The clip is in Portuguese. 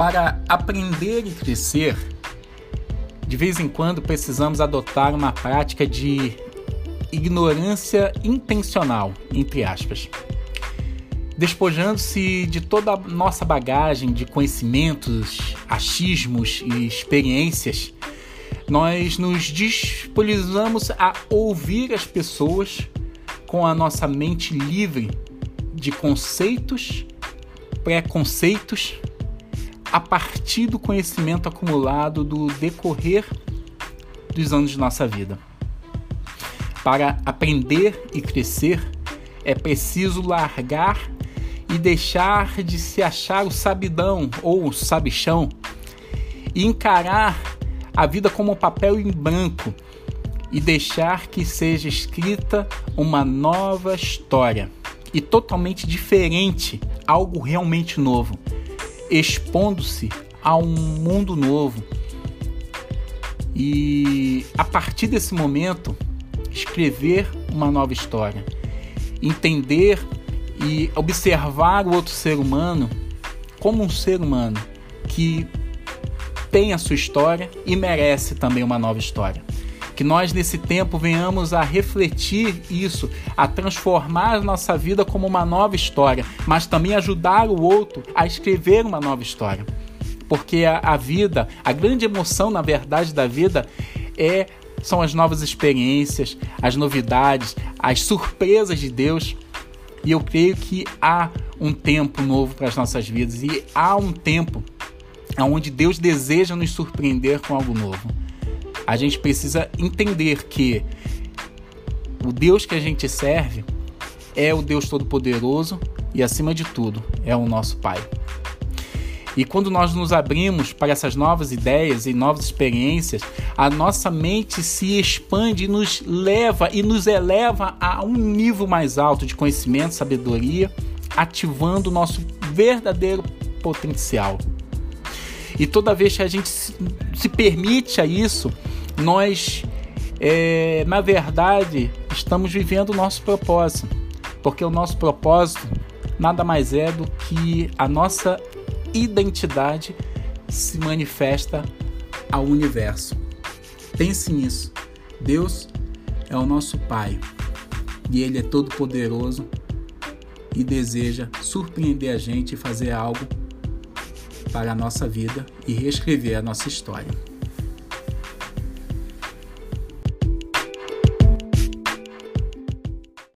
Para aprender e crescer, de vez em quando precisamos adotar uma prática de ignorância intencional, entre aspas. Despojando-se de toda a nossa bagagem de conhecimentos, achismos e experiências, nós nos disponibilizamos a ouvir as pessoas com a nossa mente livre de conceitos, preconceitos, a partir do conhecimento acumulado do decorrer dos anos de nossa vida. Para aprender e crescer, é preciso largar e deixar de se achar o sabidão ou o sabichão e encarar a vida como um papel em branco e deixar que seja escrita uma nova história e totalmente diferente, algo realmente novo, expondo-se a um mundo novo. E a partir desse momento, escrever uma nova história, entender e observar o outro ser humano como um ser humano que tem a sua história e merece também uma nova história. Que nós nesse tempo venhamos a refletir isso, a transformar a nossa vida como uma nova história, mas também ajudar o outro a escrever uma nova história. Porque a, a vida, a grande emoção, na verdade, da vida é são as novas experiências, as novidades, as surpresas de Deus. E eu creio que há um tempo novo para as nossas vidas e há um tempo onde Deus deseja nos surpreender com algo novo. A gente precisa entender que o Deus que a gente serve é o Deus Todo-Poderoso e, acima de tudo, é o nosso Pai. E quando nós nos abrimos para essas novas ideias e novas experiências, a nossa mente se expande e nos leva e nos eleva a um nível mais alto de conhecimento, sabedoria, ativando o nosso verdadeiro potencial. E toda vez que a gente se permite a isso, nós, é, na verdade, estamos vivendo o nosso propósito. Porque o nosso propósito nada mais é do que a nossa identidade se manifesta ao universo. Pense nisso. Deus é o nosso Pai e Ele é todo poderoso e deseja surpreender a gente e fazer algo para a nossa vida e reescrever a nossa história.